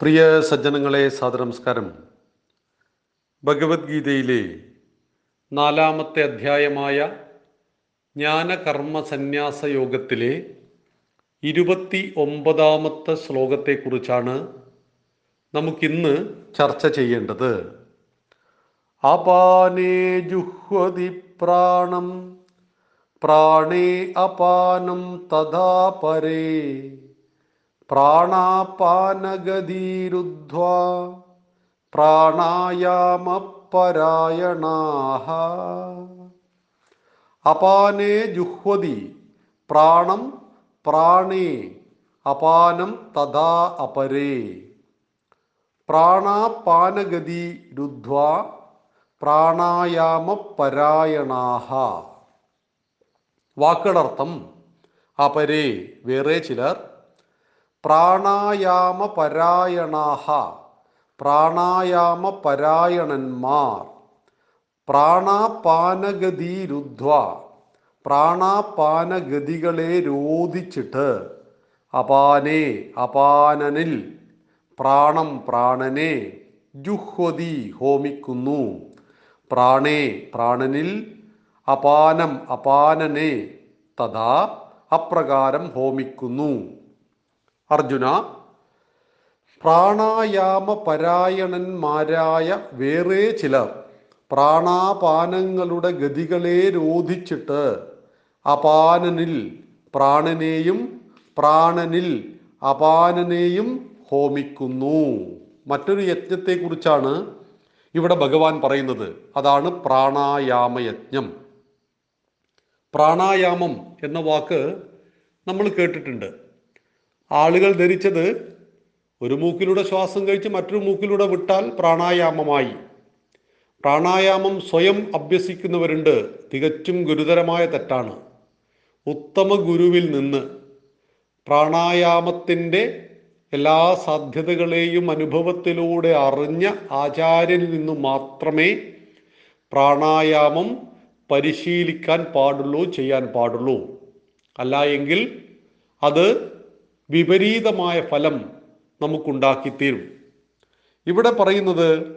പ്രിയ സജ്ജനങ്ങളെ സാദനമസ്കാരം ഭഗവത്ഗീതയിലെ നാലാമത്തെ അധ്യായമായ ജ്ഞാനകർമ്മ സന്യാസ യോഗത്തിലെ ഇരുപത്തി ഒമ്പതാമത്തെ ശ്ലോകത്തെക്കുറിച്ചാണ് നമുക്കിന്ന് ചർച്ച ചെയ്യേണ്ടത്. അപാനേ ജുഹ്വതി പ്രാണം പ്രാണേ അപാനം തഥാ പരേ. പ്രാണാപാനഗതിരുദ്ധ്വ പ്രാണായാമപരായണാഹ അപാനേ ജുഹ്വതി പ്രാണം പ്രാണേ അപാനം തഥാ അപരേ. പ്രാണാപാനഗതി രുദ്ധ്വ പ്രാണായാമപരായണാഹ വാക്കുകളർത്ഥം അപരേ വേറെ ചിലർ പ്രാണായാമപരായണാഹ. പ്രാണായാമപരായണന്മാർ. പ്രാണാപാനഗതിരുദ്ധ്വ. പ്രാണാപാനഗതികളെ രോധിച്ചിട്ട് അപാനെ അപാനനിൽ പ്രാണം പ്രാണനെ ജുഹ്വതി ഹോമിക്കുന്നു. പ്രാണേ പ്രാണനിൽ അപാനം അപാനനെ തഥാ അപ്രകാരം ഹോമിക്കുന്നു. അർജുന പ്രാണായാമ പരായണന്മാരായ വേറെ ചിലർ പ്രാണാപാനങ്ങളുടെ ഗതികളെ രോധിച്ചിട്ട് അപാനനിൽ പ്രാണനെയും പ്രാണനിൽ അപാനനെയും ഹോമിക്കുന്നു. മറ്റൊരു യജ്ഞത്തെക്കുറിച്ചാണ് ഇവിടെ ഭഗവാൻ പറയുന്നത്. അതാണ് പ്രാണായാമയജ്ഞം. പ്രാണായാമം എന്ന വാക്ക് നമ്മൾ കേട്ടിട്ടുണ്ട്. ആളുകൾ ധരിച്ചത് ഒരു മൂക്കിലൂടെ ശ്വാസം കഴിച്ച് മറ്റൊരു മൂക്കിലൂടെ വിട്ടാൽ പ്രാണായാമമായി. പ്രാണായാമം സ്വയം അഭ്യസിക്കുന്നവരുണ്ട്. തികച്ചും ഗുരുതരമായ തെറ്റാണ്. ഉത്തമ ഗുരുവിൽ നിന്ന് പ്രാണായാമത്തിന്റെ എല്ലാ സാധ്യതകളെയും അനുഭവത്തിലൂടെ അറിഞ്ഞ ആചാര്യനിൽ നിന്നു മാത്രമേ പ്രാണായാമം പരിശീലിക്കാൻ പാടുള്ളൂ ചെയ്യാൻ പാടുള്ളൂ. അല്ല എങ്കിൽ അത് വിപരീതമായ ഫലം നമുക്കുണ്ടാക്കിത്തീരും. ഇവിടെ പറയുന്നത്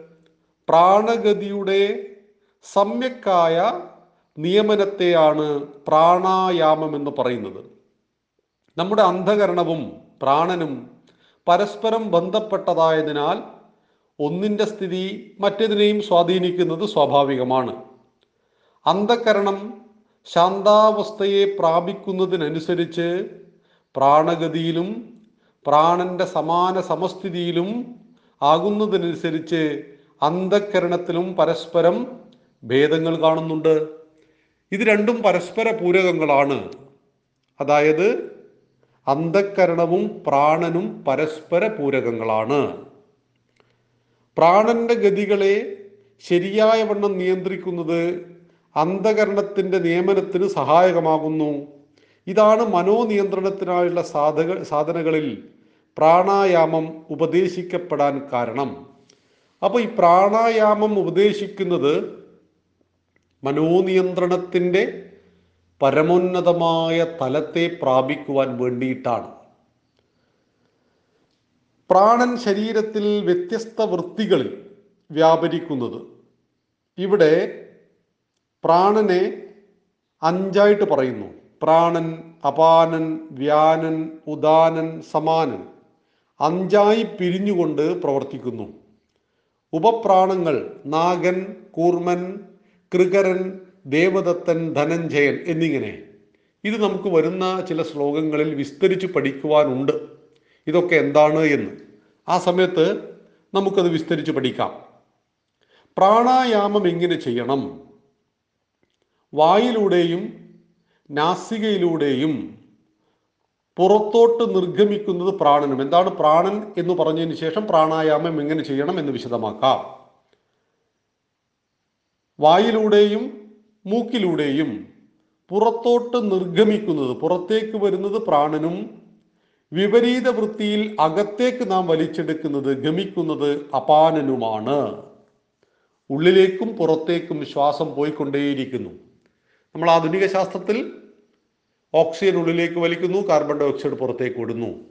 പ്രാണഗതിയുടെ സമ്യക്കായ നിയമനത്തെയാണ് പ്രാണായാമം എന്ന് പറയുന്നത്. നമ്മുടെ അന്ധകരണവും പ്രാണനും പരസ്പരം ബന്ധപ്പെട്ടതായതിനാൽ ഒന്നിന്റെ സ്ഥിതി മറ്റേതിനെയും സ്വാധീനിക്കുന്നത് സ്വാഭാവികമാണ്. അന്ധകരണം ശാന്താവസ്ഥയെ പ്രാപിക്കുന്നതിനനുസരിച്ച് പ്രാണഗതിയിലും പ്രാണന്റെ സമാന സമസ്ഥിതിയിലും ആകുന്നതിനനുസരിച്ച് അന്ധക്കരണത്തിലും പരസ്പരം ഭേദങ്ങൾ കാണുന്നുണ്ട്. ഇത് രണ്ടും പരസ്പര പൂരകങ്ങളാണ്. അതായത് അന്ധക്കരണവും പ്രാണനും പരസ്പര പൂരകങ്ങളാണ്. പ്രാണന്റെ ഗതികളെ ശരിയായ വണ്ണം നിയന്ത്രിക്കുന്നത് അന്ധകരണത്തിന്റെ നിയമനത്തിന് സഹായകമാകുന്നു. ഇതാണ് മനോനിയന്ത്രണത്തിനായുള്ള സാധക സാധനകളിൽ പ്രാണായാമം ഉപദേശിക്കപ്പെടാൻ കാരണം. അപ്പോൾ ഈ പ്രാണായാമം ഉപദേശിക്കുന്നത് മനോനിയന്ത്രണത്തിന്റെ പരമോന്നതമായ തലത്തെ പ്രാപിക്കുവാൻ വേണ്ടിയിട്ടാണ്. പ്രാണൻ ശരീരത്തിൽ വ്യത്യസ്ത വൃത്തികളിൽ വ്യാപരിക്കുന്നത് ഇവിടെ പ്രാണനെ അഞ്ചായിട്ട് പറയുന്നു. പ്രാണൻ അപാനൻ വ്യാനൻ ഉദാനൻ സമാനൻ അഞ്ചായി പിരിഞ്ഞുകൊണ്ട് പ്രവർത്തിക്കുന്നു. ഉപപ്രാണങ്ങൾ നാഗൻ കൂർമൻ കൃകരൻ ദേവദത്തൻ ധനഞ്ജയൻ എന്നിങ്ങനെ. ഇത് നമുക്ക് വരുന്ന ചില ശ്ലോകങ്ങളിൽ വിസ്തരിച്ച് പഠിക്കുവാനുണ്ട്. ഇതൊക്കെ എന്താണ് എന്ന്. ആ സമയത്ത് നമുക്കത് വിസ്തരിച്ച് പഠിക്കാം. പ്രാണായാമം എങ്ങനെ ചെയ്യണം? വായിലൂടെയും നാസികയിലൂടെയും പുറത്തോട്ട് നിർഗമിക്കുന്നത് പ്രാണനും. എന്താണ് പ്രാണൻ എന്ന് പറഞ്ഞതിന് ശേഷം പ്രാണായാമം എങ്ങനെ ചെയ്യണം എന്ന് വിശദമാക്കാം. വായിലൂടെയും മൂക്കിലൂടെയും പുറത്തോട്ട് നിർഗമിക്കുന്നത് പുറത്തേക്ക് വരുന്നത് പ്രാണനും വിപരീത വൃത്തിയിൽ അകത്തേക്ക് നാം വലിച്ചെടുക്കുന്നത് ഗമിക്കുന്നത് അപാനനുമാണ്. ഉള്ളിലേക്കും പുറത്തേക്കും ശ്വാസം പോയിക്കൊണ്ടേയിരിക്കുന്നു. നമ്മൾ ആധുനിക ശാസ്ത്രത്തിൽ ഓക്സിജൻ ഉള്ളിലേക്ക് വലിക്കുന്നു കാർബൺ ഡൈ ഓക്സൈഡ് പുറത്തേക്ക് വിടുന്നു.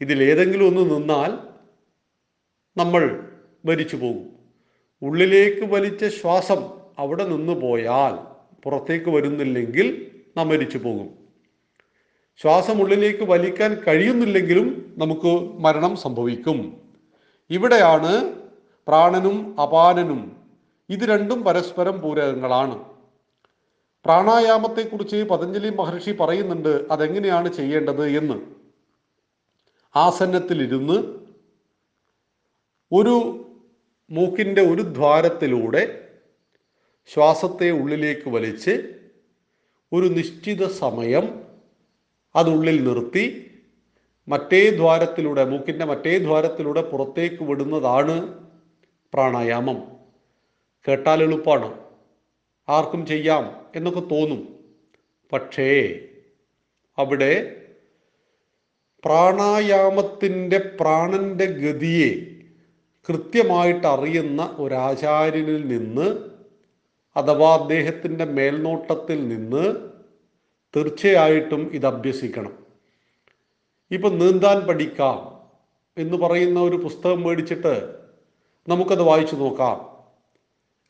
ഇതിലേതെങ്കിലും ഒന്ന് നിന്നാൽ നമ്മൾ മരിച്ചു പോകും. ഉള്ളിലേക്ക് വലിച്ച ശ്വാസം അവിടെ നിന്ന് പോയാൽ പുറത്തേക്ക് വരുന്നില്ലെങ്കിൽ നാം മരിച്ചു പോകും. ശ്വാസം ഉള്ളിലേക്ക് വലിക്കാൻ കഴിയുന്നില്ലെങ്കിലും നമുക്ക് മരണം സംഭവിക്കും. ഇവിടെയാണ് പ്രാണനും അപാനനും ഇത് രണ്ടും പരസ്പരം പൂരകങ്ങളാണ്. പ്രാണായാമത്തെക്കുറിച്ച് പതഞ്ജലി മഹർഷി പറയുന്നുണ്ട് അതെങ്ങനെയാണ് ചെയ്യേണ്ടത് എന്ന്. ആസന്നത്തിലിരുന്ന് ഒരു മൂക്കിന്റെ ഒരു ദ്വാരത്തിലൂടെ ശ്വാസത്തെ ഉള്ളിലേക്ക് വലിച്ച് ഒരു നിശ്ചിത സമയം അതുള്ളിൽ നിർത്തി മറ്റേ ദ്വാരത്തിലൂടെ മൂക്കിന്റെ മറ്റേ ദ്വാരത്തിലൂടെ പുറത്തേക്ക് വിടുന്നതാണ് പ്രാണായാമം. കേട്ടാൽ എളുപ്പമാണ് ആർക്കും ചെയ്യാം എന്നൊക്കെ തോന്നും. പക്ഷേ അവിടെ പ്രാണായാമത്തിന്റെ പ്രാണന്റെ ഗതിയെ കൃത്യമായിട്ട് അറിയുന്ന ഒരാചാര്യനിൽ നിന്ന് അഥവാ അദ്ദേഹത്തിന്റെ മേൽനോട്ടത്തിൽ നിന്ന് തീർച്ചയായിട്ടും ഇത് അഭ്യസിക്കണം. ഇപ്പം നീന്താൻ പഠിക്കാം എന്ന് പറയുന്ന ഒരു പുസ്തകം മേടിച്ചിട്ട് നമുക്കത് വായിച്ചു നോക്കാം.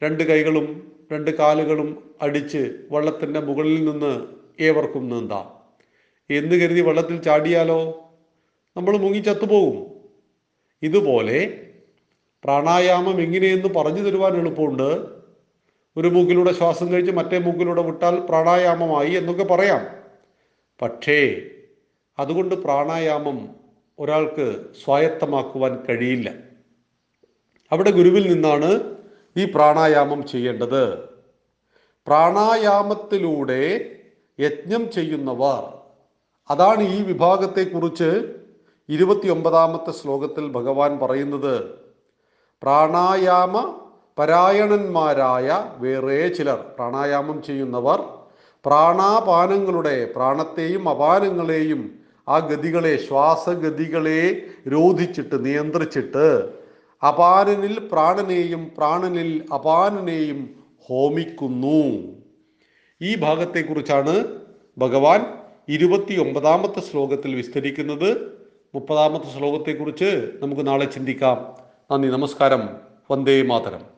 രണ്ട് കൈകളും രണ്ട് കാലുകളും അടിച്ച് വള്ളത്തിന്റെ മുകളിൽ നിന്ന് ഏവർക്കും നീന്താം. എന്ന് കരുതി വള്ളത്തിൽ ചാടിയാലോ? നമ്മൾ മുങ്ങി ചത്തുപോകും. ഇതുപോലെ പ്രാണായാമം എങ്ങനെയെന്ന് പറഞ്ഞു തരുവാൻ എളുപ്പമുണ്ട്. ഒരു മൂക്കിലൂടെ ശ്വാസം കഴിച്ച് മറ്റേ മൂക്കിലൂടെ വിട്ടാൽ പ്രാണായാമമായി എന്നൊക്കെ പറയാം. പക്ഷേ അതുകൊണ്ട് പ്രാണായാമം ഒരാൾക്ക് സ്വായത്തമാക്കുവാൻ കഴിയില്ല. അവിടെ ഗുരുവിൽ നിന്നാണ് പ്രാണായാമം ചെയ്യേണ്ടത്. പ്രാണായാമത്തിലൂടെ യജ്ഞം ചെയ്യുന്നവർ. അതാണ് ഈ വിഭാഗത്തെക്കുറിച്ച് ഇരുപത്തിയൊമ്പതാമത്തെ ശ്ലോകത്തിൽ ഭഗവാൻ പറയുന്നത്. പ്രാണായാമ പരായണന്മാരായ വേറെ ചിലർ പ്രാണായാമം ചെയ്യുന്നവർ പ്രാണാപാനങ്ങളുടെ പ്രാണത്തെയും അപാനങ്ങളെയും ആ ഗതികളെ ശ്വാസഗതികളെ രോധിച്ചിട്ട് നിയന്ത്രിച്ചിട്ട് അപാനനിൽ പ്രാണനെയും പ്രാണനിൽ അപാനനെയും ഹോമിക്കുന്നു. ഈ ഭാഗത്തെക്കുറിച്ചാണ് ഭഗവാൻ ഇരുപത്തി ഒമ്പതാമത്തെ ശ്ലോകത്തിൽ വിസ്തരിക്കുന്നത്. മുപ്പതാമത്തെ ശ്ലോകത്തെക്കുറിച്ച് നമുക്ക് നാളെ ചിന്തിക്കാം. നന്ദി നമസ്കാരം. വന്ദേ മാതരം.